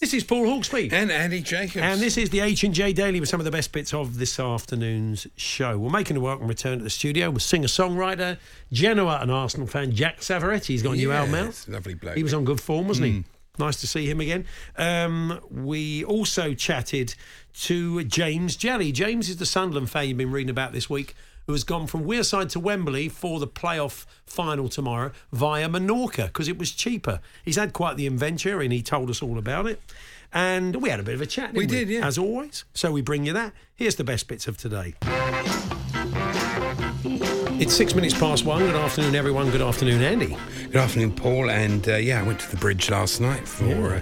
This is Paul Hawksby. And Andy Jacobs. And this is the H and J Daily with some of the best bits of this afternoon's show. We're making a welcome return to the studio with singer-songwriter, Genoa and Arsenal fan Jack Savoretti. He's got a new album out. Lovely bloke. He was on good form, wasn't he? Nice to see him again. Um, we also chatted to James Jelly. James is the Sunderland fan you've been reading about this week, who has gone from Wearside to Wembley for the playoff final tomorrow via Menorca because it was cheaper. He's had quite the adventure and he told us all about it. And we had a bit of a chat. Didn't We we, did, yeah. As always. So we bring you that. Here's the best bits of today. It's six minutes past one. Good afternoon, everyone. Good afternoon, Andy. Good afternoon, Paul. And uh, yeah, I went to the bridge last night for Yeah.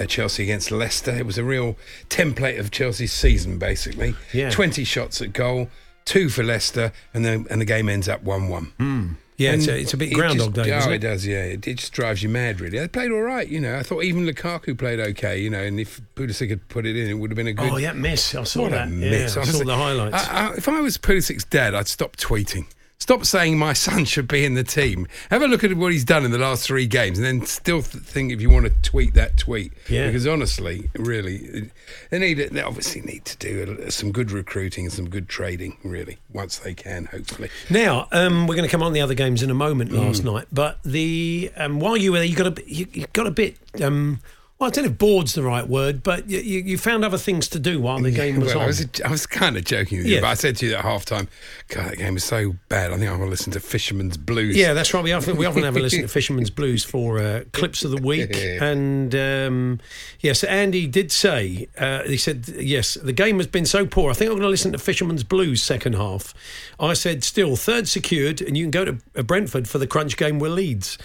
uh, uh, Chelsea against Leicester. It was a real template of Chelsea's season, basically. Yeah. 20 shots at goal, two for Leicester, and then and the game ends up 1 1. Hmm. Yeah, it's a, it's a bit it Groundhog just, Day, Oh, it it? does, yeah. It, it just drives you mad, really. They played all right, you know. I thought even Lukaku played okay, you know, and if Pulisic had put it in, it would have been a good. Oh, yeah, miss. I saw What that. a Yeah, miss. I saw the highlights. I, I, if I was Pulisic's dad, I'd stop tweeting. Stop saying my son should be in the team. Have a look at what he's done in the last three games, and then still th- think if you want to tweet that tweet. Yeah. Because honestly, really, they need they obviously need to do some good recruiting and some good trading. Really, once they can, hopefully. Now, um, we're going to come on the other games in a moment Mm. last night, but the um, while you were there, you got a bit- you, you got a bit. Um, well, I don't know if bored's the right word, but you, you, found other things to do while the game was Well, on. I was, I was kind of joking with you, Yeah. but I said to you at half time, God, that game was so bad. I think I'm going to listen to Fisherman's Blues. yeah, that's right. We often, we often have a listen to Fisherman's Blues for uh, clips of the week. And um, yes, Andy did say, uh, he said, yes, the game has been so poor. I think I'm going to listen to Fisherman's Blues second half. I said, still, third secured, and you can go to uh, Brentford for the crunch game with Leeds.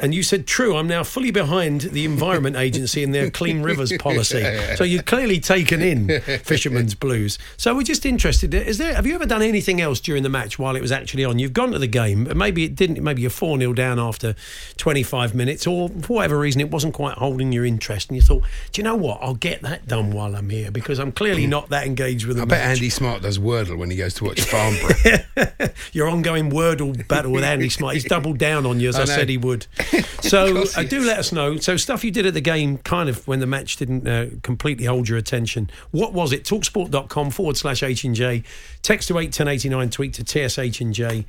And you said, true, I'm now fully behind the Environment Agency and their Clean Rivers policy. So you've clearly taken in Fisherman's Blues. So we're just interested. Is there? Have you ever done anything else during the match while it was actually on? You've gone to the game, but maybe it didn't. Maybe you're 4 0 down after 25 minutes, or for whatever reason, it wasn't quite holding your interest. And you thought, do you know what? I'll get that done while I'm here because I'm clearly not that engaged with the I bet. Andy Smart does Wordle when he goes to watch Farnborough. Your ongoing Wordle battle with Andy Smart. He's doubled down on you, as I, I said he would. So uh, do let us know. So stuff you did at the game, kind of when the match didn't uh, completely hold your attention. What was it? Talksport.com forward slash H and J. Text to eight ten eighty nine. Tweet to TSH and J.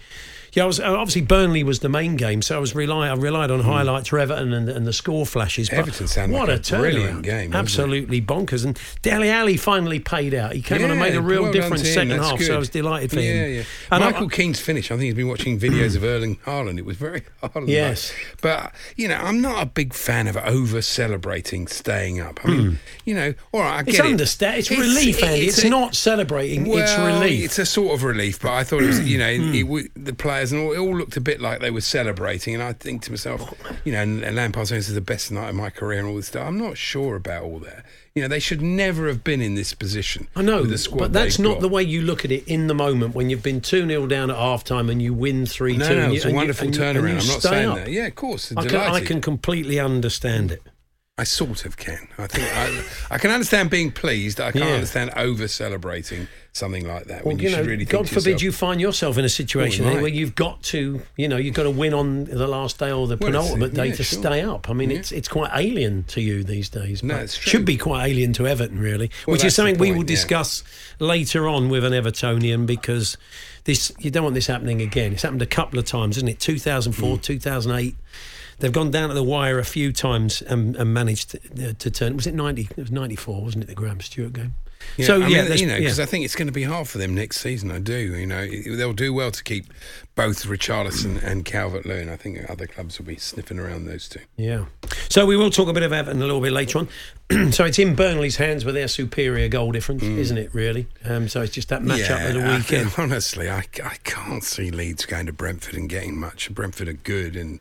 Yeah, I was uh, obviously Burnley was the main game, so I was rely I relied on highlights for Everton and, and the score flashes. Hmm. Everton sounded what like a, a brilliant game, it? absolutely bonkers. And Dele Alli finally paid out. He came on and made a real well difference second that's half. So. I was delighted for yeah, him. Yeah, And I- Michael Keane's finish. I think he's been watching videos of Erling Haaland. It was very Haaland. Yes. But, you know, I'm not a big fan of over celebrating staying up. I mean, you know, all right, I get It's it. understand. It's, relief, Andy. It's, a- not celebrating. it's relief. It's a sort of relief, but I thought it was, you know, Hmm. it, w- the players and all, it all looked a bit like they were celebrating. And I think to myself, you know, and, and Lampard saying this is the best night of my career and all this stuff. I'm not sure about all that. You know, they should never have been in this position. I know, with the squad but that's not got. the way you look at it in the moment when you've been 2 0 down at half time and you win 3 2. No, no, you, it's a wonderful and you- and turnaround. I'm not saying up. that. Yeah, of course. I can. I can completely understand it. I sort of can. I think I, I can understand being pleased. I can't Yeah. understand over celebrating something like that. Well, when you you, know, really God forbid yourself, you find yourself in a situation right. where you've got to, you know, you've got to win on the last day or the Well, penultimate day yeah, to sure. stay up. I mean, Yeah. it's it's quite alien to you these days. No, it's true. Should be quite alien to Everton, really, Well, which is something we point, will yeah. discuss later on with an Evertonian because this you don't want this happening again. It's happened a couple of times, isn't it? 2004, Mm. 2008. They've gone down to the wire a few times and, and managed to, uh, to turn. Was it 90? It was 94, wasn't it, the Graham Stuart game? Yeah, so, I yeah, mean, you know, because yeah. I think it's going to be hard for them next season. I do. You know, they'll do well to keep both Richarlison and Calvert Lewin. I think other clubs will be sniffing around those two. Yeah. So we will talk a bit of Everton a little bit later on. so it's in Burnley's hands with their superior goal difference, isn't it, really? Um, so it's just that match up of the Mm. I weekend. think, honestly, I, I can't see Leeds going to Brentford and getting much. Brentford are good and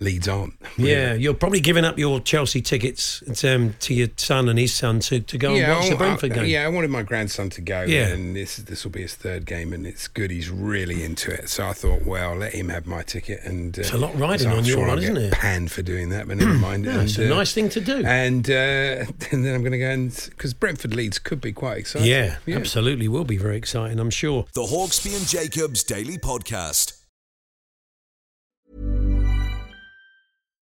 Leeds aren't. Yeah, you're probably giving up your Chelsea tickets um, to your son and his son to, to go and watch I- the Brentford I, game. Yeah, I wanted my grandson to go, Yeah. and this this will be his third game, and it's good. He's really into it, so I thought, well, let him have my ticket. And uh, It's a lot riding so on your sure one, I'll isn't it? Panned for doing that, but never mind. Yeah, it's a uh, nice thing to do. And, uh, and then I'm going to go and because Brentford Leeds could be quite exciting. yeah, absolutely. Will be very exciting, I'm sure. The Hawksby and Jacobs Daily Podcast.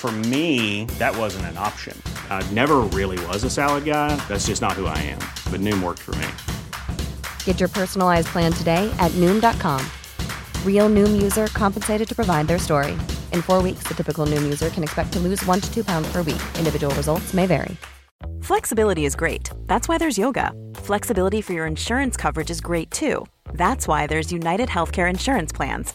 For me, that wasn't an option. I never really was a salad guy. That's just not who I am. But Noom worked for me. Get your personalized plan today at Noom.com. Real Noom user compensated to provide their story. In four weeks, the typical Noom user can expect to lose one to two pounds per week. Individual results may vary. Flexibility is great. That's why there's yoga. Flexibility for your insurance coverage is great too. That's why there's United Healthcare Insurance Plans.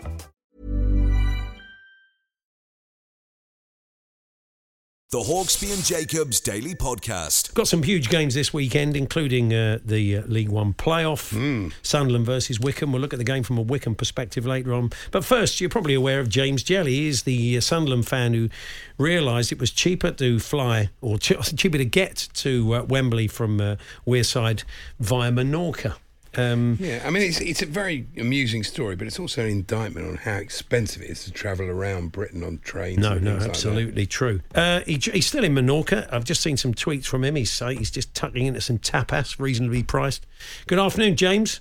The Hawksby and Jacobs Daily Podcast. Got some huge games this weekend, including uh, the uh, League One playoff, Sunderland versus Wycombe. We'll look at the game from a Wycombe perspective later on. But first, you're probably aware of James Jelly. He is the uh, Sunderland fan who realised it was cheaper to fly or ch- cheaper to get to uh, Wembley from uh, Wearside via Menorca. Um, Yeah, I mean, it's it's a very amusing story, but it's also an indictment on how expensive it is to travel around Britain on trains. No, and no, things like absolutely true. Uh, he, he's still in Menorca. I've just seen some tweets from him. He's, he's just tucking into some tapas, reasonably priced. Good afternoon, James.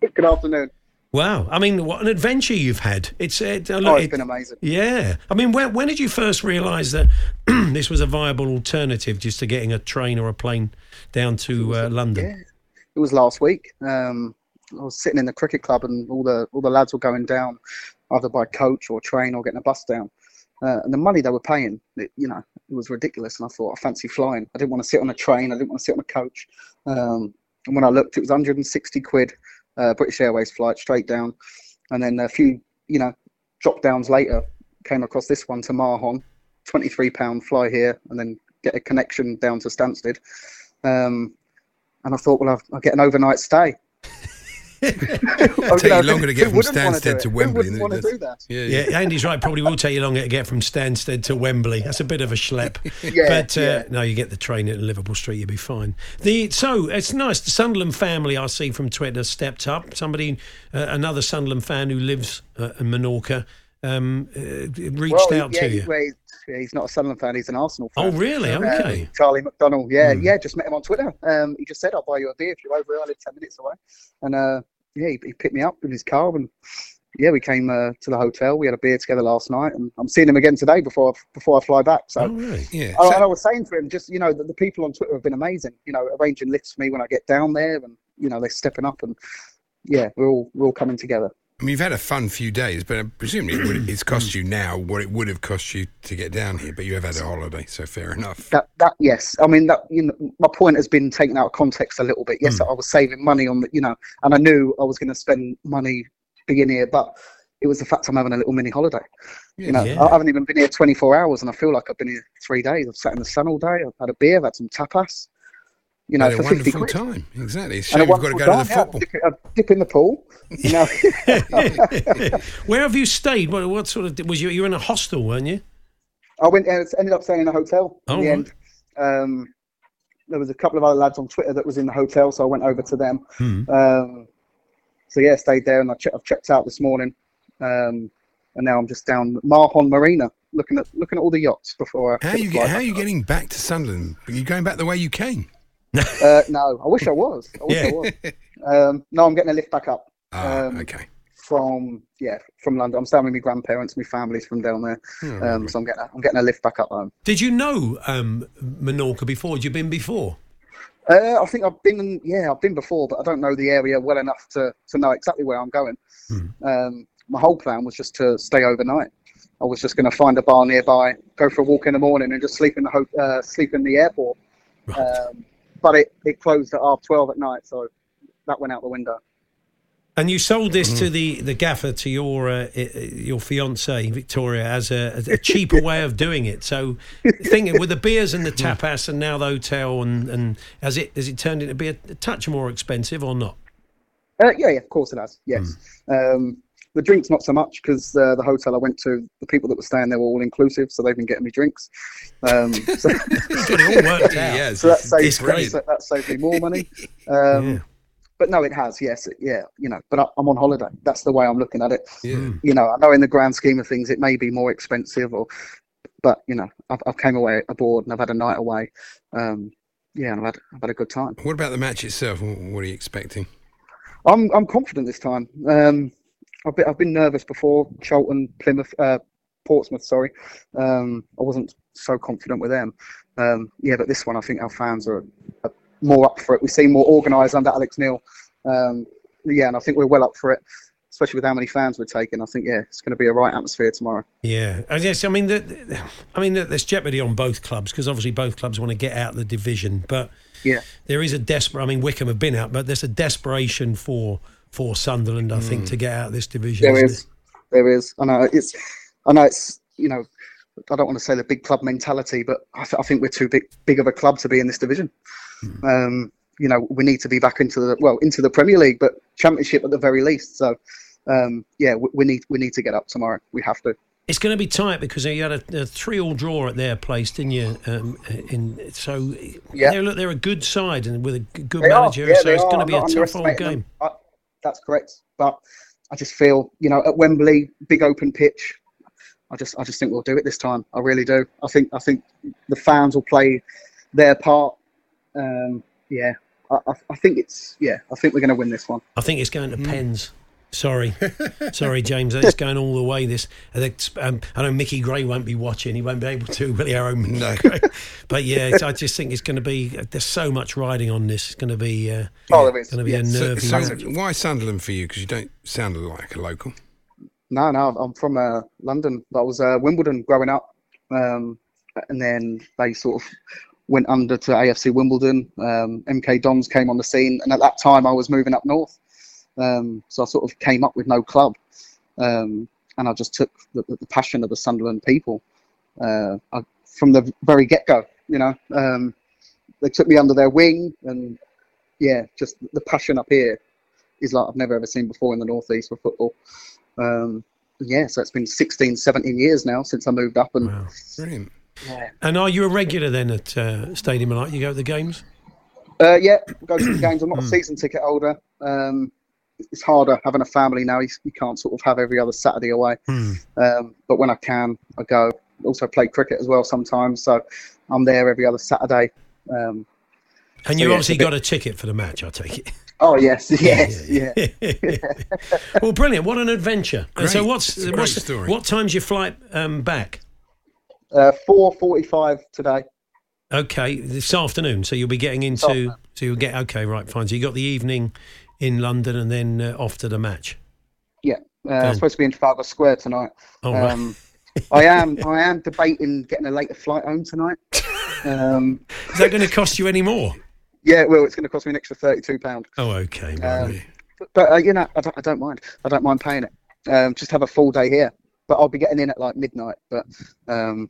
Good afternoon. Wow, I mean, what an adventure you've had! It's uh, look, Oh, it's it- been amazing. Yeah, I mean, when, when did you first realise that this was a viable alternative just to getting a train or a plane down to uh, London? Yeah, it was last week. Um, I was sitting in the cricket club, and all the all the lads were going down, either by coach or train or getting a bus down. Uh, and the money they were paying, it, you know, it was ridiculous. And I thought, I fancy flying. I didn't want to sit on a train. I didn't want to sit on a coach. Um, and when I looked, it was 160 quid, uh, British Airways flight straight down. And then a few, you know, drop downs later, came across this one to Mahon, 23 pound fly here, and then get a connection down to Stansted. Um, and I thought, well, I'll, I'll get an overnight stay. It'll take you longer to get Who from wouldn't wanna do Stansted to Who Wembley wouldn't want to do that? Yeah, yeah. Yeah, Andy's right. Probably will take you longer to get from Stansted to Wembley. That's a bit of a schlep. Yeah, but uh, yeah. no, you get the train at Liverpool Street, you'll be fine. The so it's nice. The Sunderland family I see from Twitter stepped up. Somebody, uh, another Sunderland fan who lives uh, in Menorca, um, uh, reached Well, out yeah, to you. well, he's, yeah, he's not a Sunderland fan. He's an Arsenal fan. Oh, really? Um, Okay. Charlie McDonald. Yeah, Hmm. yeah. Just met him on Twitter. Um, he just said, "I'll buy you a beer if you're over here. I live ten minutes away." And uh, yeah, he, he picked me up in his car, and yeah, we came uh, to the hotel. We had a beer together last night, and I'm seeing him again today before I, before I fly back. So. Oh, really? Yeah. I, So- and I was saying to him, just you know, that the people on Twitter have been amazing. You know, arranging lifts for me when I get down there, and you know, they're stepping up, and yeah, we're all we're all coming together. I mean, you've had a fun few days, but uh, presumably it would, it's cost you now what it would have cost you to get down here. But you have had a holiday, so fair enough. That that yes, I mean that you know my point has been taken out of context a little bit. Yes, hmm. I was saving money on the you know, and I knew I was going to spend money being here, but it was the fact I'm having a little mini holiday. You know, Yeah. I haven't even been here 24 hours, and I feel like I've been here three days. I've sat in the sun all day. I've had a beer, I've had some tapas. You know, a for 50 wonderful quid. time. Exactly. It's a And shame a you've got to go to the time, yeah. football. Dip, dip in the pool. You know, Where have you stayed? What, what sort of was you? You were in a hostel, weren't you? I went uh, ended up staying in a hotel in Oh, the right. end. Um, there was a couple of other lads on Twitter that was in the hotel, so I went over to them. Hmm. Um, so yeah, stayed there, and I I've checked out this morning, um, and now I'm just down Mahon Marina looking at looking at all the yachts before. I How you get, how are you getting back to Sunderland? Are you going back the way you came? Uh, no, I wish I was. I wish Yeah. I was. Um, no, I'm getting a lift back up. Ah, Um, okay. From yeah, from London. I'm staying with my grandparents. My family's from down there, Hmm. um, so I'm getting a, I'm getting a lift back up home. Did you know um, Menorca before? Had you been before? Uh, I think I've been, yeah, I've been before, but I don't know the area well enough to, to know exactly where I'm going. Um, my whole plan was just to stay overnight. I was just going to find a bar nearby, go for a walk in the morning, and just sleep in the ho- uh, sleep in the airport. Um, but it, it closed at half twelve at night, so that went out the window. And you sold this Mm. to the, the gaffer to your uh, i- i- your fiance Victoria as a, a cheaper way of doing it. So, thinking with the beers and the tapas and now the hotel and and has it has it turned into be a, a touch more expensive or not? Uh, yeah, yeah, of course it has. Yes. Um, the drinks not so much because uh, the hotel I went to, the people that were staying there were all inclusive, so they've been getting me drinks. Um, so, it all worked out. Yes, so that brilliant. that, that saved me more money. Um, Yeah. But no, it has. Yes, it- yeah. You know, but I, I'm on holiday. That's the way I'm looking at it. Yeah. You know, I know in the grand scheme of things, it may be more expensive, or, but you know, I've, I've came away aboard and I've had a night away. Um, yeah, and I've had I've had a good time. What about the match itself? What are you expecting? I'm I'm confident this time. Um, I've been I've been nervous before. Charlton, Plymouth, uh, Portsmouth. Sorry, um, I wasn't so confident with them. Um, yeah, but this one, I think our fans are, are more up for it. We seem more organised under Alex Neil. Um, yeah, and I think we're well up for it, especially with how many fans we're taking. I think yeah, it's going to be a right atmosphere tomorrow. Yeah, I guess. I mean, the, I mean, there's jeopardy on both clubs because obviously both clubs want to get out of the division, but Yeah, there is a desperate. I mean, Wycombe have been out, but there's a desperation for for Sunderland, I think, to get out of this division. there is, there is. I know it's, I know it's. You know, I don't want to say the big club mentality, but I, th- I think we're too big big of a club to be in this division. Um, you know, we need to be back into the well into the Premier League, but Championship at the very least. So, um, yeah, we, we need we need to get up tomorrow. We have to. It's going to be tight because you had a, a three-all draw at their place, didn't you? Um, in so Yeah. they're, look, they're a good side and with a good They manager, yeah, so it's are. going to I'm be a tough old game. I- that's correct, but I just feel you know at Wembley, big open pitch. I just I just think we'll do it this time. I really do. I think I think the fans will play their part. Um, yeah, I, I, think it's yeah. I think we're going to win this one. I think it's going to Hmm. Pens. Sorry, sorry, James. It's going all the way. This, I think, um, I know Mickey Gray won't be watching. He won't be able to, will he? Our own Mickey No. Gray. But yeah, it's, I just think it's going to be. There's so much riding on this. It's going to be. Uh, Oh, there is. Going to be yeah. a nervy. so match. why Sunderland for you? Because you don't sound like a local. No, no, I'm from uh, London. I was uh, Wimbledon growing up, um, and then they sort of went under to AFC Wimbledon. Um, MK Dons came on the scene, and at that time I was moving up north, um, so I sort of came up with no club, um, and I just took the, the passion of the Sunderland people uh, I, from the very get go. You know, um, they took me under their wing, and yeah, just the passion up here is like I've never ever seen before in the northeast for football. Um, yeah, so it's been 16, 17 years now since I moved up, and Wow. Brilliant. And are you a regular then at uh, Stadium of Light? You go to the games? uh, yeah, go to the games. I'm not a season ticket holder. Um, it's harder having a family now. You, you can't sort of have every other Saturday away. Hmm. Um, but when I can, I go. Also play cricket as well sometimes, so I'm there every other Saturday. Um, And So, you yeah, obviously it's a got a ticket for the match, I take it. oh yes, yes, yeah. well, brilliant! What an adventure! And so, what's, great what's story. what time's your flight um, back? Uh, Four forty-five today. Okay, this afternoon. So you'll be getting into. So you'll get okay, right? Fine. So you got the evening in London and then uh, off to the match. Yeah, Uh, I'm supposed to be in Trafalgar Square tonight. Oh, right. um, I am. I am debating getting a later flight home tonight. Um, Is that going to cost you any more? yeah, well, it's going to cost me an extra thirty-two pound. Oh, okay. Um, but but uh, you know, I don't, I don't mind. I don't mind paying it. Um, just have a full day here. But I'll be getting in at like midnight. But um,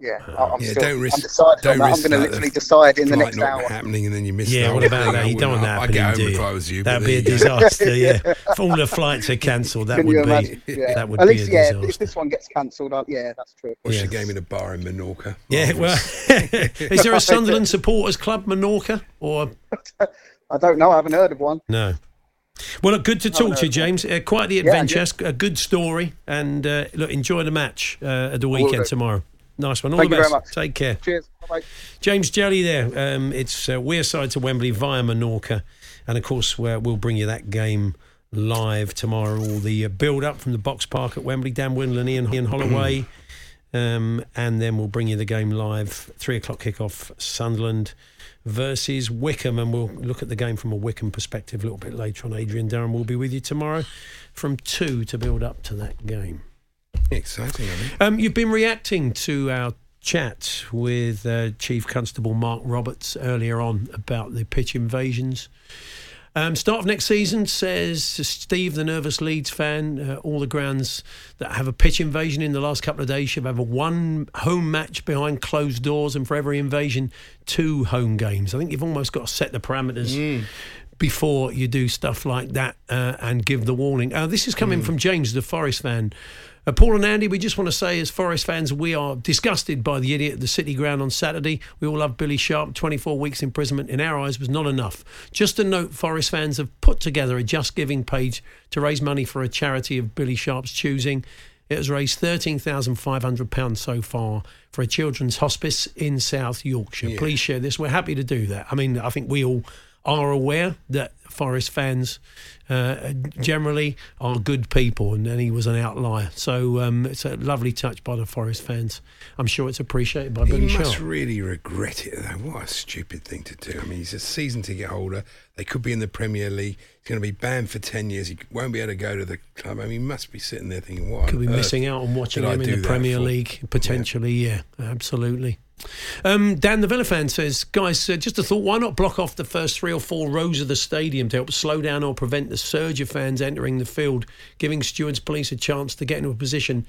yeah, I, I'm Yeah, still. don't risk- I'm don't on that. I'm going to that, literally decide in the Flight next not hour. happening, and then you miss. Yeah, the what whole about that? I You don't want that I'd get happening, home do if you? I was you. That'd be a there you go. disaster. Yeah, if all the flights are cancelled, that Can would be that would be a yeah. disaster. If this one gets cancelled, uh, yeah, that's true. Watch Yeah. the game in a bar in Menorca. Yeah, well, is there a Sunderland supporters club, Menorca, or I don't know. I haven't heard of one. no? Well, look, good to talk to you. James. Uh, quite the Yeah, adventure, yeah. a good story, and uh, look, enjoy the match uh, at the weekend tomorrow. Nice one. All Thank the you best. very much. Take care. Cheers. Bye. James Jelly there. Um, it's uh, Wearside to Wembley via Menorca, and of course uh, we'll bring you that game live tomorrow. All the uh, build up from the box park at Wembley. Dan Windley and Ian, Ian Holloway, um, and then we'll bring you the game live. Three o'clock kickoff. Sunderland versus Wycombe, and we'll look at the game from a Wycombe perspective a little bit later on. Adrian Durham will be with you tomorrow from two to build up to that game. Exciting. Um, you've been reacting to our chat with uh, Chief Constable Mark Roberts earlier on about the pitch invasions. Um, start of next season says Steve, the nervous Leeds fan. Uh, all the grounds that have a pitch invasion in the last couple of days should have a one home match behind closed doors, and for every invasion, two home games. I think you've almost got to set the parameters before you do stuff like that uh, and give the warning. Uh, this is coming from James, the Forest fan. Uh, Paul and Andy, we just want to say, as Forest fans, we are disgusted by the idiot at the City Ground on Saturday. We all love Billy Sharp. 24 weeks imprisonment in our eyes was not enough. Just a note Forest fans have put together a Just Giving page to raise money for a charity of Billy Sharp's choosing. It has raised £13,500 so far for a children's hospice in South Yorkshire. Please share this. We're happy to do that. I mean, I think we all are aware that Forest fans uh, generally are good people, and, and he was an outlier. So um, it's a lovely touch by the Forest fans. I'm sure it's appreciated by He Billy must Sharp. really regret it, though. What a stupid thing to do. I mean, he's a season ticket holder. They could be in the Premier League. He's going to be banned for 10 years. He won't be able to go to the club. I mean, he must be sitting there thinking, what Could be missing out on watching him in the Premier for? League potentially. Yeah, absolutely. Um, Dan the Villa fan says, guys, uh, just a thought: why not block off the first three or four rows of the stadium to help slow down or prevent the surge of fans entering the field, giving stewards police a chance to get into a position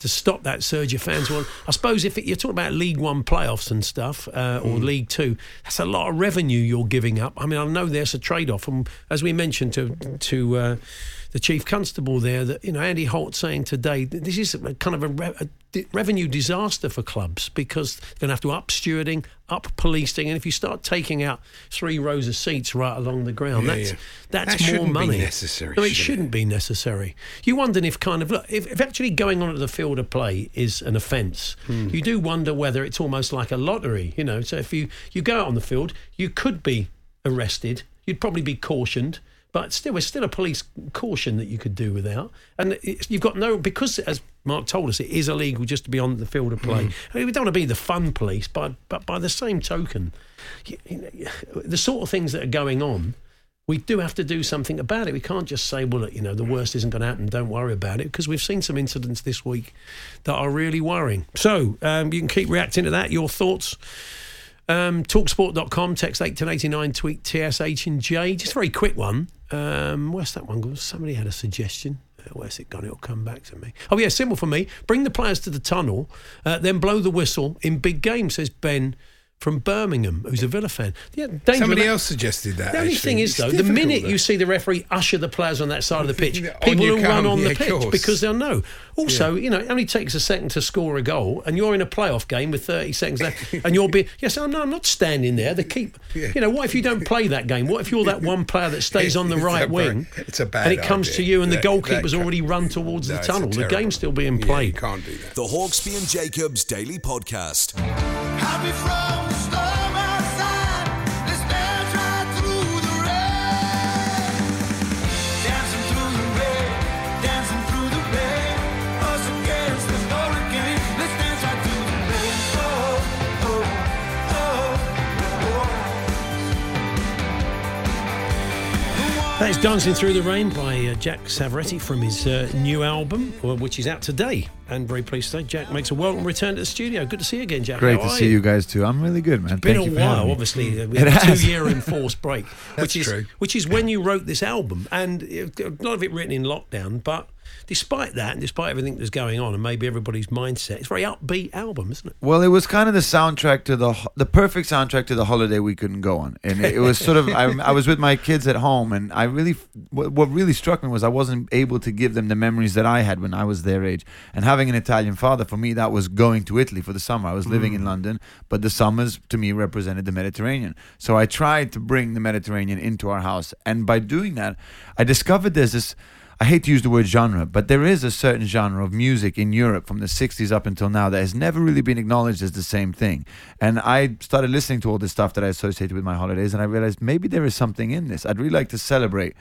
to stop that surge of fans. Well, I suppose if it, you're talking about League One playoffs and stuff, uh, or League Two, that's a lot of revenue you're giving up. I mean, I know there's a trade-off, and as we mentioned to to uh, the chief constable there, that you know Andy Holt saying today, this is a kind of a, re- a revenue disaster for clubs because they're going to have to up stewarding, up policing, and if you start taking out three rows of seats right along the ground, Yeah, that's yeah. that's That more shouldn't be money. necessary, No, it should it? shouldn't be necessary. You wonder if kind of look if, if actually going on at the field of play is an offence. Hmm. You do wonder whether it's almost like a lottery. You know, so if you you go out on the field, you could be arrested. You'd probably be cautioned. But still, there's still a police caution that you could do without, and it's, you've got no because, as Mark told us, it is illegal just to be on the field of play. I mean, we don't want to be the fun police, but but by the same token, you, you know, the sort of things that are going on, we do have to do something about it. We can't just say, well, you know, the worst isn't going to happen, don't worry about it, because we've seen some incidents this week that are really worrying. So um, you can keep reacting to that. Your thoughts. Um, talksport.com, text 81089, tweet TSH and J. Just a very quick one. Um, where's that one gone? Somebody had a suggestion. Uh, Where's it gone? It'll come back to me. Oh, yeah, simple for me. Bring the players to the tunnel, uh, then blow the whistle in big games, says Ben from Birmingham, who's a Villa fan. Yeah, Somebody that- else suggested that. the only actually. thing is, It's though, the minute though. you see the referee usher the players on that side of the pitch, people you will run on yeah, the of pitch because they'll know. Also, you know, it only takes a second to score a goal, and you're in a playoff game with 30 seconds left, and you'll be, yes, I'm, no, I'm not standing there. The keep, Yeah. you know, what if you don't play that game? What if you're that one player that stays on the right very- wing, it's a bad and it comes to you, and the goalkeeper's already run towards No, the tunnel? The terrible- game's still being Yeah, played. you can't do that. The Hawksby and Jacobs Daily Podcast. Happy from That is Dancing Through the Rain by uh, Jack Savoretti from his uh, new album, uh, which is out today. And very pleased to say Jack makes a welcome return to the studio. Good to see you again, Jack. Great How to see you guys too. I'm really good, man. It's been Thank a you while, obviously. Uh, We It had a has. two-year enforced break, which That's is true. which is when you wrote this album, and uh, a lot of it written in lockdown. But despite that, and despite everything that's going on, and maybe everybody's mindset, it's a very upbeat album, isn't it? Well, it was kind of the soundtrack to the the perfect soundtrack to the holiday we couldn't go on, and it, it was sort of I, I was with my kids at home, and I really what, what really struck me was I wasn't able to give them the memories that I had when I was their age, and having an Italian father for me that was going to Italy for the summer. I was living Mm. in London, but the summers to me represented the Mediterranean, so I tried to bring the Mediterranean into our house, and by doing that, I discovered there's this. I hate to use the word genre, but there is a certain genre of music in Europe from the 60s up until now that has never really been acknowledged as the same thing. And I started listening to all this stuff that I associated with my holidays, and I realized maybe there is something in this. I'd really like to celebrate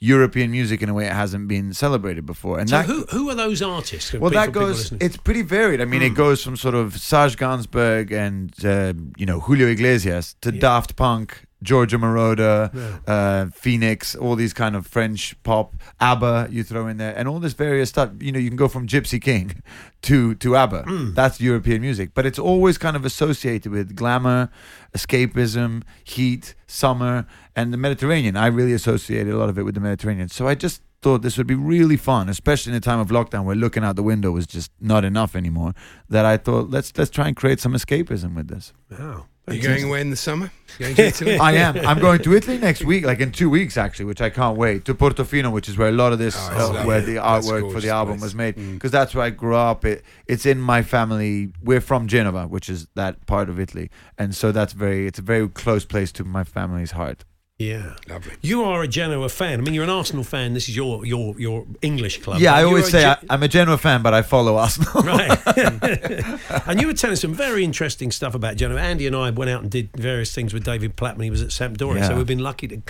European music in a way it hasn't been celebrated before. And So that, who who are those artists? well, that goes. It's pretty varied. I mean, it goes from sort of Serge Gainsbourg and uh, you know Julio Iglesias to Daft Punk, Giorgio Moroder, uh, Phoenix, all these kind of French pop, ABBA you throw in there, and all this various stuff. You know, you can go from Gypsy King to to ABBA. That's European music, but it's always kind of associated with glamour, escapism, heat, summer, and the Mediterranean. I really associated a lot of it with the Mediterranean. So I just thought this would be really fun, especially in a time of lockdown where looking out the window was just not enough anymore. That I thought let's let's try and create some escapism with this. Wow. Are you going away in the summer? You going to Italy? I am. I'm going to Italy next week, like in two weeks actually, which I can't wait. To Portofino, which is where a lot of this, Oh, uh, where the That's artwork for gorgeous the album place. was made, Mm. because that's where I grew up. It it's in my family. We're from Genova, which is that part of Italy, and so that's very. It's a very close place to my family's heart. Yeah, Lovely. You are a Genoa fan. I mean, you're an Arsenal fan. This is your your your English club. Yeah, I always say Ge- I, I'm a Genoa fan, but I follow Arsenal. Right. and you were telling some very interesting stuff about Genoa. Andy and I went out and did various things with David Platt when he was at Sampdoria. So we've been lucky to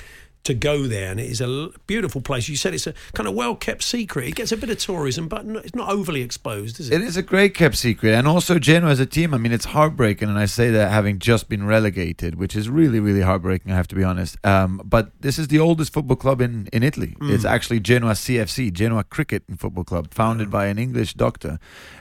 to go there, and it is a beautiful place. You said it's a kind of well kept secret. It gets a bit of tourism, but it's not overly exposed, is it? It is a great kept secret, and also Genoa as a team. I mean, it's heartbreaking, and I say that having just been relegated, which is really, really heartbreaking. I have to be honest. Um, but this is the oldest football club in in Italy. It's actually Genoa CFC, Genoa Cricket and Football Club, founded by an English doctor,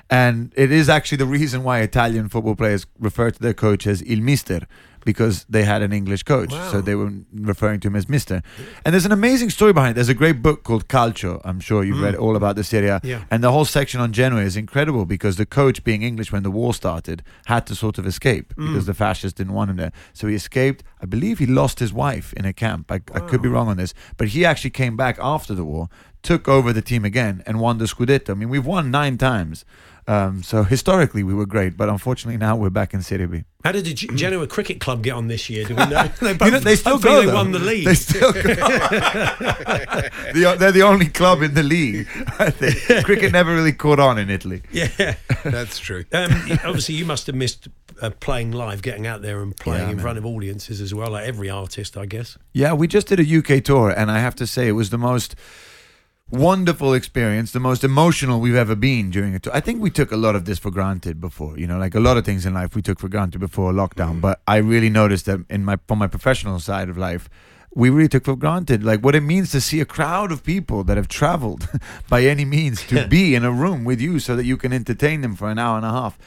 and it is actually the reason why Italian football players refer to their coach as Il Mister. Because they had an English coach, so they were referring to him as Mister. And there's an amazing story behind it. There's a great book called Calcio. I'm sure you've read mm. all about this area. Yeah. And the whole section on Genoa is incredible because the coach, being English when the war started, had to sort of escape mm. because the fascists didn't want him there. So he escaped. I believe he lost his wife in a camp. I, I could be wrong on this. But he actually came back after the war, took over the team again, and won the Scudetto. I mean, we've won nine times. Um, so historically, we were great. But unfortunately, now we're back in Serie B. How did the G- Genoa Cricket Club get on this year? Do we know? they, You know, they still hopefully go. They though. won the league. They still go. The- they're the only club in the league. I think. Cricket never really caught on in Italy. yeah. That's true. Um, obviously, you must have missed uh, playing live, getting out there and playing Yeah, in man. front of audiences as well, like every artist, I guess. Yeah, we just did a UK tour, and I have to say it was the most wonderful experience, the most emotional we've ever been during a tour. I think we took a lot of this for granted before, you know, like a lot of things in life we took for granted before lockdown. Mm. But I really noticed that in my from my professional side of life. We really took for granted like what it means to see a crowd of people that have traveled by any means to be in a room with you so that you can entertain them for an hour and a half.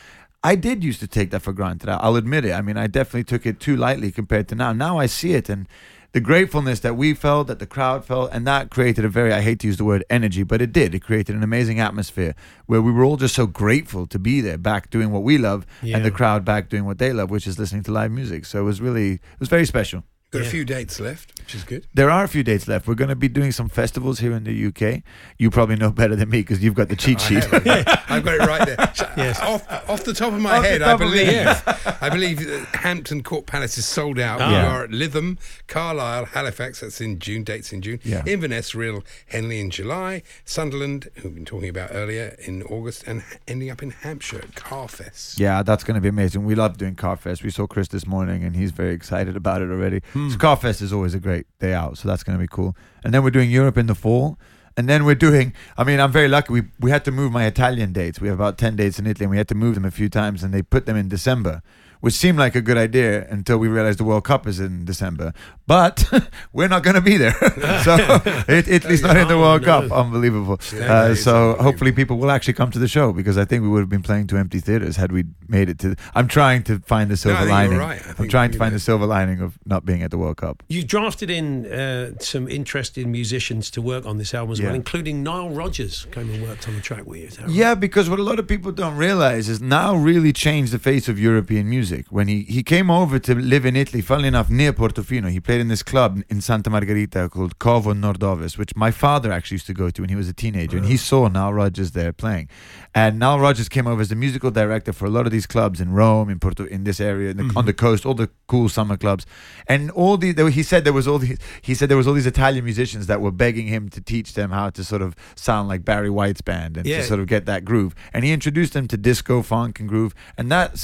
I did used to take that for granted. I'll admit it. I mean, I definitely took it too lightly compared to now. Now I see it and the gratefulness that we felt, that the crowd felt, and that created a very, I hate to use the word energy, but it did. It created an amazing atmosphere where we were all just so grateful to be there, back doing what we love, and the crowd back doing what they love, which is listening to live music. So it was really, it was very special. Got Yeah. a few dates left, which is good. There are a few dates left. We're going to be doing some festivals here in the UK. You probably know better than me because you've got the cheat sheet. I've got it right there. So, Yes. Off, off the top of my Off head, I top of your believe. I believe that Hampton Court Palace is sold out. Ah. We are at Lytham, Carlisle, Halifax. That's in June. Dates in June. Yeah. Inverness, Real, Henley in July. Sunderland, who we've been talking about earlier, in August, and ending up in Hampshire at Carfest. Yeah, that's going to be amazing. We love doing Carfest. We saw Chris this morning, and he's very excited about it already. Mm. So Carfest is always a great day out, so that's going to be cool. And then we're doing Europe in the fall, and then we're doing. I mean, I'm very lucky. We we had to move my Italian dates. We have about ten dates in Italy, and we had to move them a few times, and they put them in December. Which seemed like a good idea until we realized the World Cup is in December. But we're not going to be there, so it, Italy's not in the Oh, World no. Cup. Unbelievable. Uh, so hopefully people will actually come to the show because I think we would have been playing to empty theaters had we made it to. I'm trying to find the silver you're lining. right. I'm trying to find know- the silver lining of not being at the World Cup. You drafted in uh, some interesting musicians to work on this album as well, including Nile Rodgers came and worked on the track with you. that right? Yeah, because what a lot of people don't realize is now really changed the face of European music. When he, he came over to live in Italy, funnily enough, near Portofino, he played in this club in Santa Margherita called Covo Nordovis, which my father actually used to go to when he was a teenager, and he uh. saw Nile Rodgers there playing. And Nile Rodgers came over as the musical director for a lot of these clubs in Rome, in Porto, in this area, in the, on the mm-hmm. coast, all the cool summer clubs, and all the. He said there was all these. He said there was all these Italian musicians that were begging him to teach them how to sort of sound like Barry White's band and Yeah. to sort of get that groove. And he introduced them to disco, funk, and groove, and that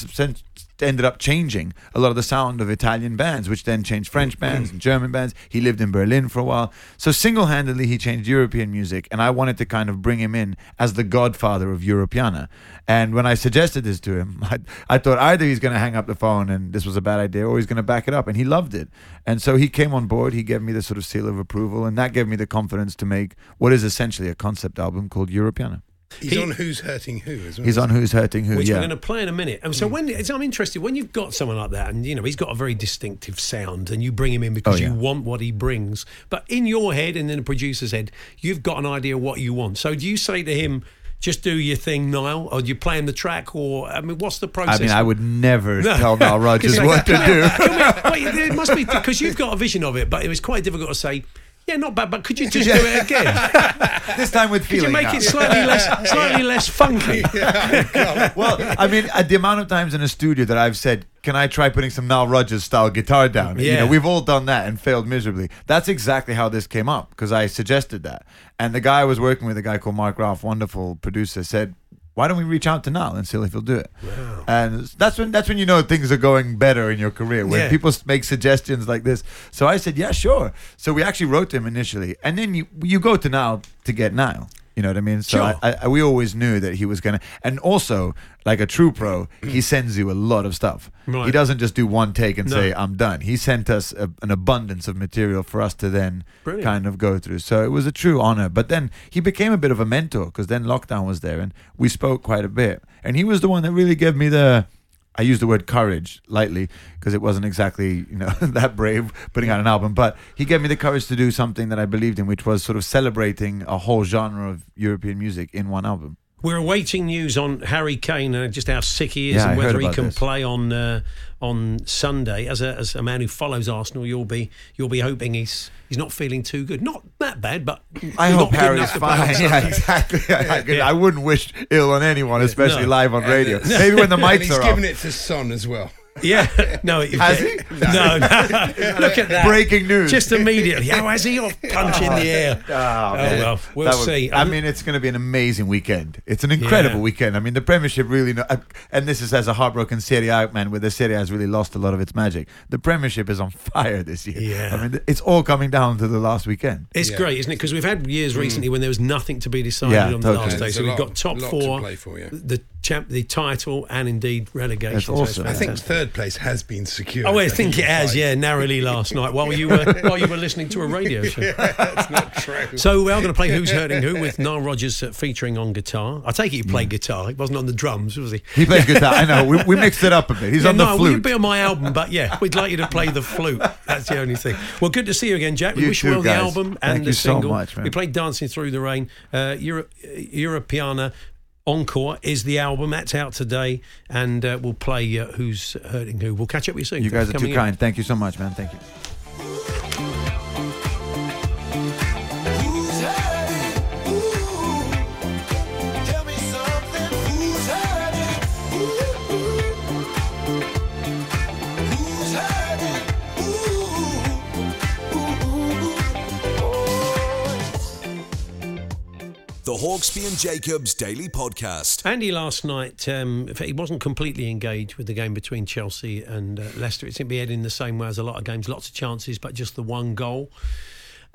ended up changing a lot of the sound of Italian bands, which then changed French mm-hmm. bands and German bands. He lived in Berlin for a while, so single-handedly he changed European music, and I wanted to kind of bring him in as the godfather of Europeana. And when I suggested this to him, I, I thought either he's going to hang up the phone and this was a bad idea, or he's going to back it up, and he loved it. And so he came on board. He gave me the sort of seal of approval, and that gave me the confidence to make what is essentially a concept album called Europeana. He's He- on Who's Hurting Who as well. He's on Who's Hurting Who. which yeah. we're going to play in a minute. And so mm. when so I'm interested when you've got someone like that, and you know he's got a very distinctive sound, and you bring him in because Oh, yeah. you want what he brings. But in your head and in the producer's head, you've got an idea of what you want. So do you say to him? Just do your thing, Nile, or you play him the track, or I mean, what's the process? I mean, I would never No. tell Nile Rodgers what to do. Wait, it must be because you've got a vision of it, but it was quite difficult to say. Yeah, not bad, but could you just do it again? this time with feeling. Could you make now. it slightly less, slightly less funky? Oh, well, I mean, at the amount of times in a studio that I've said, "Can I try putting some Nile Rodgers style guitar down?" You know, we've all done that and failed miserably. That's exactly how this came up because I suggested that, and the guy I was working with, a guy called Mark Ralph, wonderful producer, said. Why don't we reach out to Nile and see if he'll do it? And that's when that's when you know things are going better in your career when Yeah. people make suggestions like this. So I said, yeah, sure. So we actually wrote to him initially, and then you you go to Nile to get Nile. You know what I mean? So Sure. I, I, we always knew that he was gonna, and also like a true pro, he mm. sends you a lot of stuff. Right. He doesn't just do one take and No. say I'm done. He sent us a, an abundance of material for us to then Brilliant. kind of go through. So it was a true honor. But then he became a bit of a mentor because then lockdown was there and we spoke quite a bit. And he was the one that really gave me the. I use the word courage lightly because it wasn't exactly you know that brave putting out an album, but he gave me the courage to do something that I believed in, which was sort of celebrating a whole genre of European music in one album. We're awaiting news on Harry Kane and just how sick he is Yeah, and whether he can this. play on uh, on Sunday. As a as a man who follows Arsenal, you'll be you'll be hoping he's he's not feeling too good. Not that bad, but I not hope good Harry's enough to play on fine. Yeah, exactly. I, I- Yeah. I wouldn't wish ill on anyone, especially No. live on And, uh, radio. Maybe when the and mics he's are given off. it to Son as well. Yeah, no, it- Has he? No, no. Look at that. Breaking news. Just immediately. Oh, has he? Or punch in the air. Oh, Oh, well, we'll That would- see. I Um, mean, it's going to be an amazing weekend. It's an incredible Yeah. weekend. I mean, the Premiership really, know, uh, and this is as a heartbroken Serie A man, where the Serie A has really lost a lot of its magic. The Premiership is on fire this year. Yeah. I mean, it's all coming down to the last weekend. It's Yeah. great, isn't it? Because we've had years recently when there was nothing to be decided Yeah, on the totally. last day. So we've lot- got top lot to four, play for, yeah. the champ, the title, and indeed relegation. That's So awesome. I think third place has been secured. Oh, I think it has, Fight. yeah, narrowly last night while you were while you were listening to a radio show. yeah, That's not true. So we are going to play Who's Hurting Who with Nile Rodgers uh, featuring on guitar. I take it he played guitar. He wasn't on the drums, was he? He plays guitar. I know. We, we mixed it up a bit. He's Yeah, on the no, flute. you'd be on my album, but yeah, we'd like you to play the flute. That's the only thing. Well, good to see you again, Jack. We You wish you too, well the guys. album Thank and you the so single. much, man. We played Dancing Through the Rain. Uh, Euro, Europeana Encore is the album. That's out today, and uh, we'll play uh, Who's Hurting Who. We'll catch up with you soon. you guys are too coming in. kind. Thank you so much, man. Thank you. Hawksby and Jacobs Daily Podcast. Andy last night, um, he wasn't completely engaged with the game between Chelsea and uh, Leicester. It seemed to be heading the same way as a lot of games, lots of chances, but just the one goal.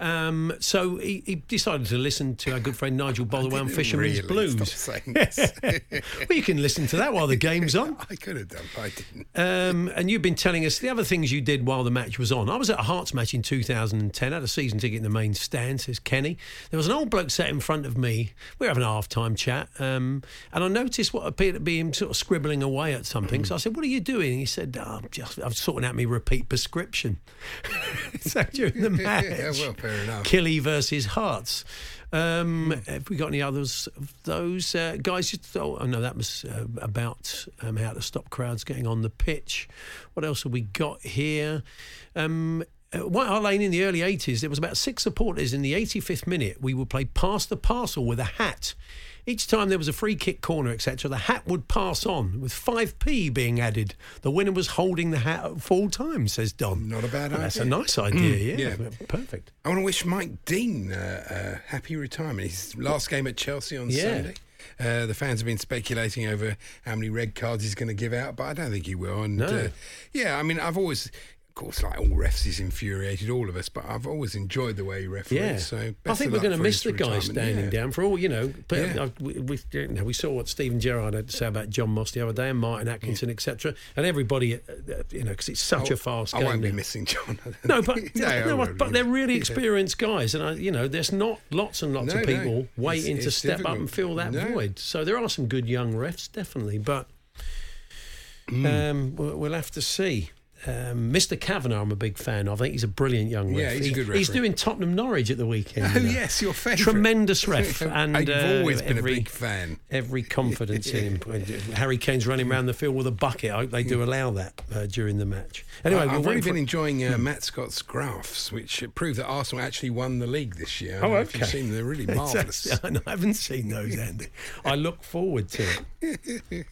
Um, so he, he decided to listen to our good friend Nigel Botherwell and Fisherman's really Blues. Stop saying well, you can listen to that while the game's on. I could have done, but I didn't. Um, and you've been telling us the other things you did while the match was on. I was at a Hearts match in 2010. I had a season ticket in the main stand, says Kenny. There was an old bloke sat in front of me. We were having a half time chat. Um, and I noticed what appeared to be him sort of scribbling away at something. So I said, What are you doing? he said, oh, I'm just I'm sorting out my repeat prescription. so during the match, Yeah, well. Killie versus Hearts. Um, have we got any others of those uh, guys? Just, oh, I know that was uh, about um, how to stop crowds getting on the pitch. What else have we got here? Um, uh, White Hart Lane in the early 80s, there was about six supporters in the 85th minute. We would play past the parcel with a hat. Each time there was a free kick corner, etc., the hat would pass on with 5p being added. The winner was holding the hat at full time, says Don. Not a bad Well, That's a nice idea, Mm, yeah. yeah. Perfect. I want to wish Mike Dean uh, a happy retirement. His last game at Chelsea on Yeah. Sunday. Uh, the fans have been speculating over how many red cards he's going to give out, but I don't think he will. And No. uh, yeah, I mean, I've always, of course, like all refs, he's infuriated all of us, but I've always enjoyed the way he referees. Yeah, So I think we're going to miss the guy standing Yeah. down for all you know. But Yeah. uh, we, we, you know, we saw what Steven Gerrard had to say about John Moss the other day and Martin Atkinson, etc. And everybody, uh, uh, you know, because it's such Oh, a fast I game. won't be missing John. No, but No, no, but they're really yeah. experienced guys, and I, you know, there's not lots and lots No, of no. people waiting It's- to it's step up and fill that No. void. So there are some good young refs, definitely, but Hmm. um, we'll have to see. Um, Mr. Kavanagh, I'm a big fan of. I think he's a brilliant young ref. Yeah, he's a He- He's doing Tottenham Norwich at the weekend. Oh yes, you know. yes, your favourite. Tremendous ref, and I've uh, always been every, a big fan. Every confidence in him. Harry Kane's running around the field with a bucket. I hope they do allow that uh, during the match. Anyway, I've really been enjoying uh, Matt Scott's graphs, which prove that Arsenal actually won the league this year. I Oh, know if. you've seen them, they're really marvellous. I haven't seen those, Andy. I look forward to it.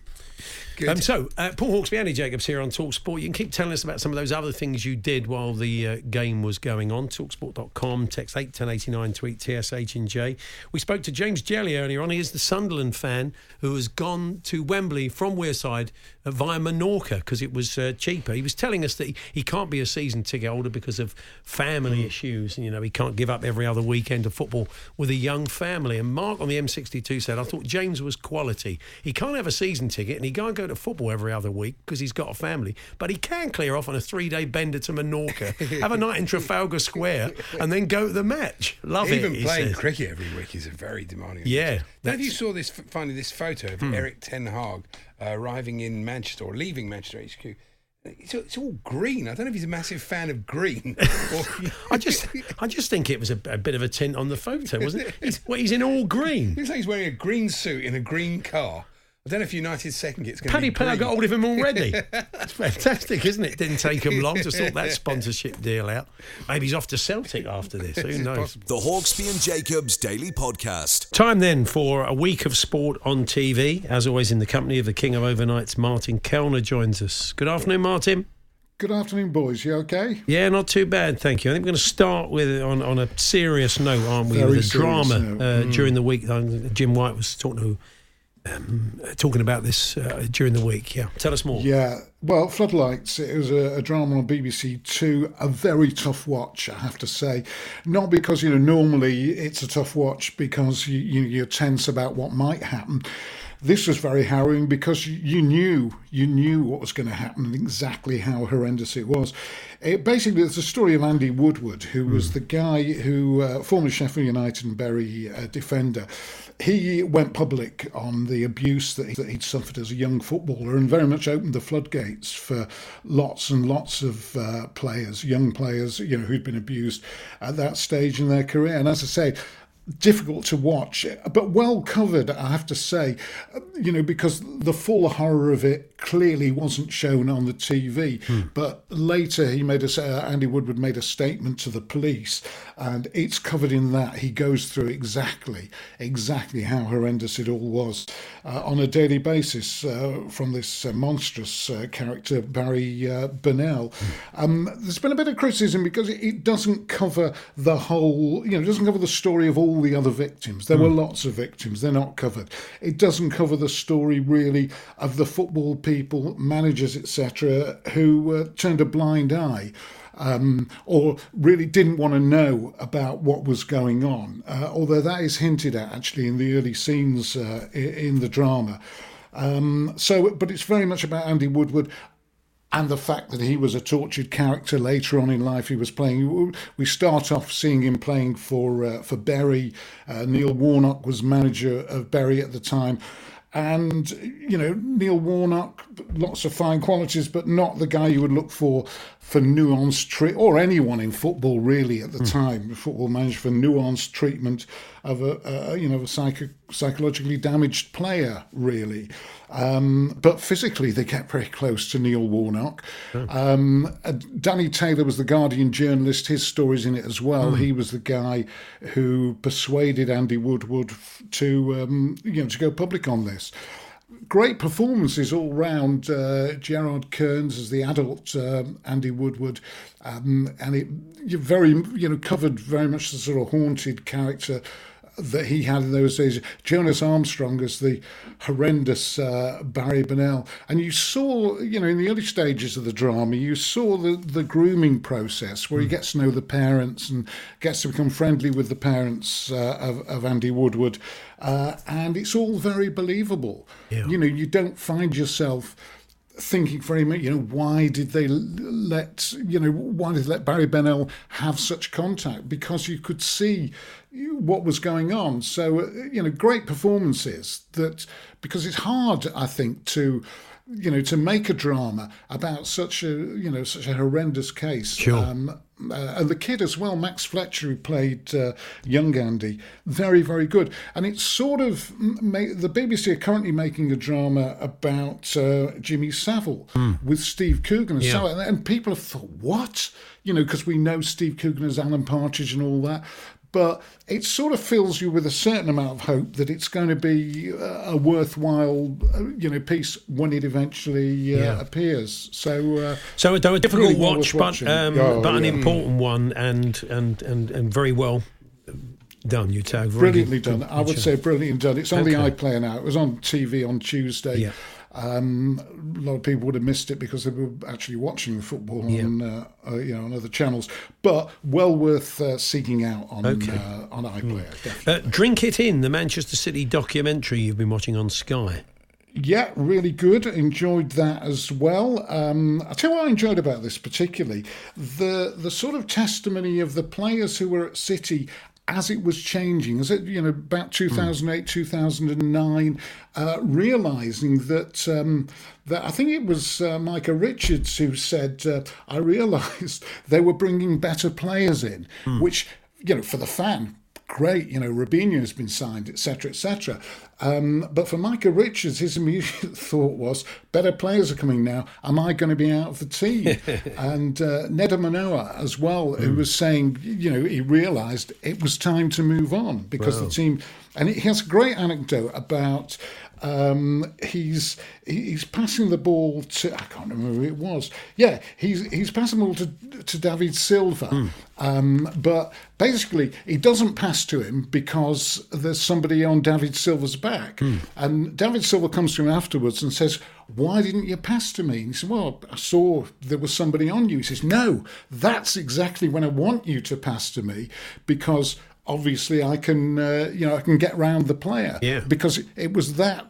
Good. Um, so, uh, Paul Hawksbee, Andy Jacobs here on TalkSport. You can keep telling us about some of those other things you did while the uh, game was going on. Talksport.com, text 81089, tweet TSH and J. We spoke to James Jelly earlier on. He is the Sunderland fan who has gone to Wembley from Wearside uh, via Menorca because it was uh, cheaper. He was telling us that he, he can't be a season ticket holder because of family issues. And, you know, he can't give up every other weekend of football with a young family. And Mark on the M62 said, I thought James was quality. He can't have a season ticket and he can't go to football every other week because he's got a family, but he can clear off on a three day bender to Menorca, have a night in Trafalgar Square, and then go to the match. Love Even it. he playing cricket every week is a very demanding. Yeah. Now, if you saw this, finally, this photo of Hmm. Erik Ten Hag uh, arriving in Manchester or leaving Manchester HQ. It's, it's all green. I don't know if he's a massive fan of green. or, I just, I just think it was a, a bit of a tint on the photo, wasn't it? He's, well, he's in all green. looks like he's wearing a green suit in a green car. I don't know if United second kit's going to Paddy be Power got hold of him already. It's fantastic, isn't it? Didn't take him long to sort that sponsorship deal out. Maybe he's off to Celtic after this. Who knows? The Hawksbee and Jacobs Daily Podcast. Time then for a week of sport on TV. As always, in the company of the King of Overnights, Martin Kelner joins us. Good afternoon, Martin. Good afternoon, boys. You okay? Yeah, not too bad, thank you. I think we're going to start with on, on a serious note, aren't we? Very with the drama uh, Mm. during the week. Um, Jim White was talking to um, talking about this uh, during the week. Yeah, tell us more. Yeah. Well, Floodlights, it was a, a drama on BBC Two, a very tough watch, I have to say. Not because, you know, normally it's a tough watch because you, you, you're tense about what might happen. This was very harrowing because you- knew you knew what was going to happen and exactly how horrendous it was. It, basically, it's a story of Andy Woodward, who was the guy who, uh, former Sheffield United and Bury uh, defender, he went public on the abuse that, he, that he'd suffered as a young footballer and very much opened the floodgates for lots and lots of uh, players, young players, you know, who'd been abused at that stage in their career. And as I say, difficult to watch, but well covered, I have to say, you know, because the full horror of it clearly wasn't shown on the TV. But later, he made a uh, Andy Woodward made a statement to the police, and it's covered in that. He goes through exactly, exactly how horrendous it all was uh, on a daily basis uh, from this uh, monstrous uh, character Barry uh, Bennell. Um, there's been a bit of criticism because it, it doesn't cover the whole, you know, it doesn't cover the story of all the other victims. There were lots of victims; they're not covered. It doesn't cover the story really of the football people, managers, etc., who uh, turned a blind eye. Um, or really didn't want to know about what was going on. Uh, although that is hinted at actually in the early scenes uh, in the drama. Um, so, but it's very much about Andy Woodward and the fact that he was a tortured character later on in life. He was playing. We start off seeing him playing for uh, for Bury. Uh, Neil Warnock was manager of Bury at the time. And you know Neil Warnock, lots of fine qualities, but not the guy you would look for for nuanced treat, or anyone in football really at the time. Football manager for nuanced treatment of a, a you know a psycho, psychologically damaged player really. Um, but physically, they get very close to Neil Warnock. Um, uh, Danny Taylor was the Guardian journalist. His story's in it as well. He was the guy who persuaded Andy Woodward f- to um, you know to go public on this. Great performances all round. Uh, Gerard Kearns as the adult um, Andy Woodward, um, and it very you know covered very much the sort of haunted character that he had in those days. Jonas Armstrong as the horrendous uh, Barry Bennell. And you saw, you know, in the early stages of the drama, you saw the, the grooming process where he gets to know the parents and gets to become friendly with the parents uh, of, of Andy Woodward. Uh, and it's all very believable. You know, you don't find yourself thinking very much, you know, why did they let, you know, why did they let Barry Bennell have such contact? Because you could see what was going on. So, uh, you know, great performances that, because it's hard, I think, to, you know, to make a drama about such a, you know, such a horrendous case. Sure. Um, uh, and the kid as well, Max Fletcher, who played uh, young Andy, very, very good. And it's sort of the BBC are currently making a drama about uh, Jimmy Savile with Steve Coogan. And, Yeah. so, and, and people have thought, what? You know, because we know Steve Coogan as Alan Partridge and all that. But it sort of fills you with a certain amount of hope that it's going to be uh, a worthwhile, uh, you know, piece when it eventually uh, Yeah. appears. So, uh, So though a difficult Really watch, but um, Oh, but an yeah. important one, and and and and very well done. You tag brilliantly good- done. good I would show. say brilliantly done. It's on the Okay. iPlayer now. It was on TV on Tuesday. Yeah. Um, a lot of people would have missed it because they were actually watching the football on, uh, uh, you know, on other channels. But well worth uh, seeking out on Okay. uh, on iPlayer. definitely. Uh, Drink It In, the Manchester City documentary you've been watching on Sky. Yeah, really good. Enjoyed that as well. Um, I tell you what I enjoyed about this particularly the the sort of testimony of the players who were at City as it was changing, as it you know about 2008, 2009, uh, realizing that um, that I think it was uh, Micah Richards who said, uh, "I realised they were bringing better players in," which you know for the fan great, you know, Robinho has been signed, etc., etc. Um, but for Micah Richards, his immediate thought was, better players are coming now. Am I going to be out of the team? and uh, Nedum Onuoha as well, who was saying, you know, he realised it was time to move on because the team. And he has a great anecdote about um, he's he's passing the ball to I can't remember who it was. Yeah, he's he's passing the ball to to David Silva, um, but basically he doesn't pass to him because there's somebody on David Silva's back, and David Silva comes to him afterwards and says. Why didn't you pass to me? And he said, Well, I saw there was somebody on you. He says, No, that's exactly when I want you to pass to me because obviously I can, uh, you know, I can get round the player. Yeah. Because it was that,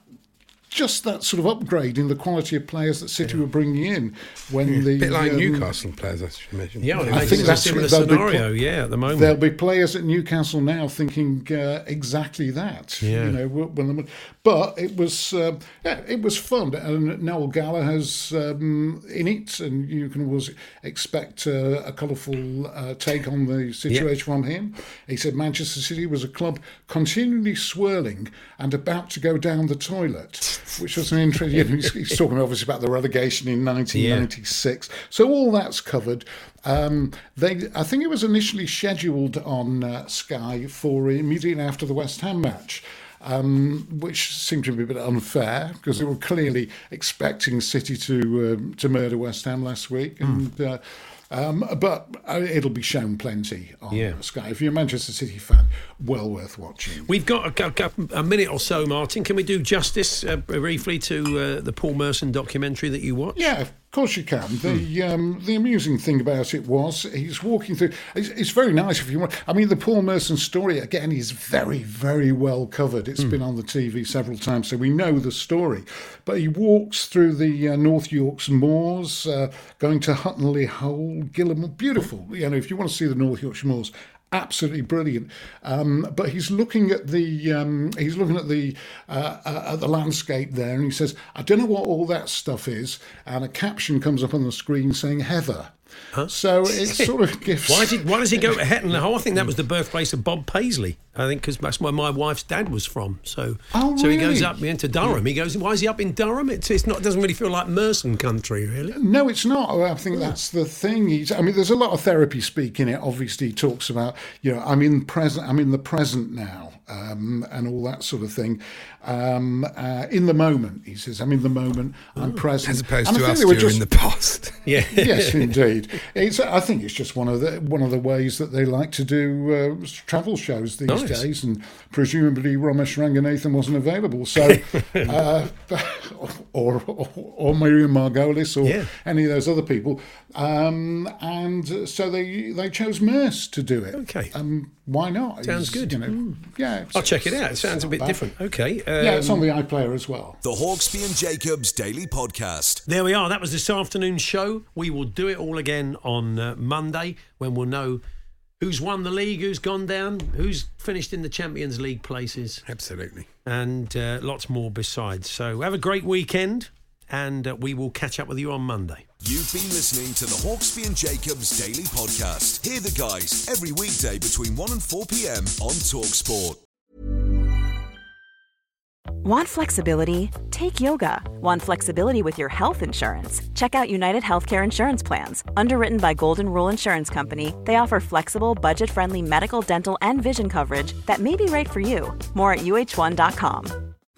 just that sort of upgrade in the quality of players that City were bringing in when the A bit like um, Newcastle players, I should mention. Yeah, I, I think think it's a that's- similar that'll be scenario. yeah, at the moment. There'll be players at Newcastle now thinking uh, exactly that. Yeah. You know, when, but it was uh, yeah, it was fun, and Noel Gallagher's um, in it, and you can always expect uh, a colourful uh, take on the situation from him. He said Manchester City was a club continually swirling and about to go down the toilet, which was an interesting. You know, he's, he's talking obviously about the relegation in 1996. So all that's covered. Um, they, I think it was initially scheduled on uh, Sky for immediately after the West Ham match. Um, which seemed to be a bit unfair because they were clearly expecting City to um, to murder West Ham last week, and uh, um, but uh, it'll be shown plenty on Yeah. Sky. If you're a Manchester City fan, well worth watching. We've got a, a, a minute or so, Martin. Can we do justice uh, briefly to uh, the Paul Merson documentary that you watched? Yeah, Of course you can. The um, the amusing thing about it was he's walking through. It's, it's very nice if you want. I mean, the Paul Merson story again is very very well covered. It's been on the TV several times, so we know the story. But he walks through the uh, North York's moors, uh, going to Hutton-le-Hole, Gillam. Beautiful. You know, if you want to see the North Yorkshire moors, absolutely brilliant. Um, but he's looking at the um, he's looking at the uh, uh, at the landscape there, and he says, "I don't know what all that stuff is." And a caption comes up on the screen saying "Heather." So it sort of gives. Why did Why does he go to Hetton Hole? I think that was the birthplace of Bob Paisley. I think because that's where my wife's dad was from. So, Oh, so he goes up into Durham. He goes. Why is he up in Durham? It's it's not. Doesn't really feel like Merson country, really. No, it's not. I think that's the thing. He's, I mean, there's a lot of therapy speak in it. Obviously, he talks about, you know, I'm in present, I'm in the present now, um, and all that sort of thing. Um, uh, in the moment, he says, I'm in the moment, I'm present. As opposed And to us during just- the past. Yeah. yes, indeed. It's, I think it's just one of the one of the ways that they like to do uh, travel shows these Nice. days, and presumably Romesh Ranganathan wasn't available, so uh, or, or or Miriam Margolyes or Yeah. any of those other people, um, and so they they chose Merse to do it. Okay. um, why not? Sounds It's, good. You know, yeah, it's- I'll check it out. It sounds a bit bad. different. Okay. Um, yeah, it's on the iPlayer as well. The Hawksbee and Jacobs Daily Podcast. There we are. That was this afternoon's show. We will do it all again on uh, Monday when we'll know who's won the league, who's gone down, who's finished in the Champions League places, Absolutely. and uh, lots more besides. So have a great weekend, and uh, we will catch up with you on Monday. You've been listening to the Hawksbee and Jacobs Daily Podcast. Hear the guys every weekday between 1 and 4 p.m. on Talksport. Want flexibility? Take yoga. Want flexibility with your health insurance? Check out United Healthcare Insurance Plans. Underwritten by Golden Rule Insurance Company, they offer flexible, budget friendly medical, dental, and vision coverage that may be right for you. More at uh1.com.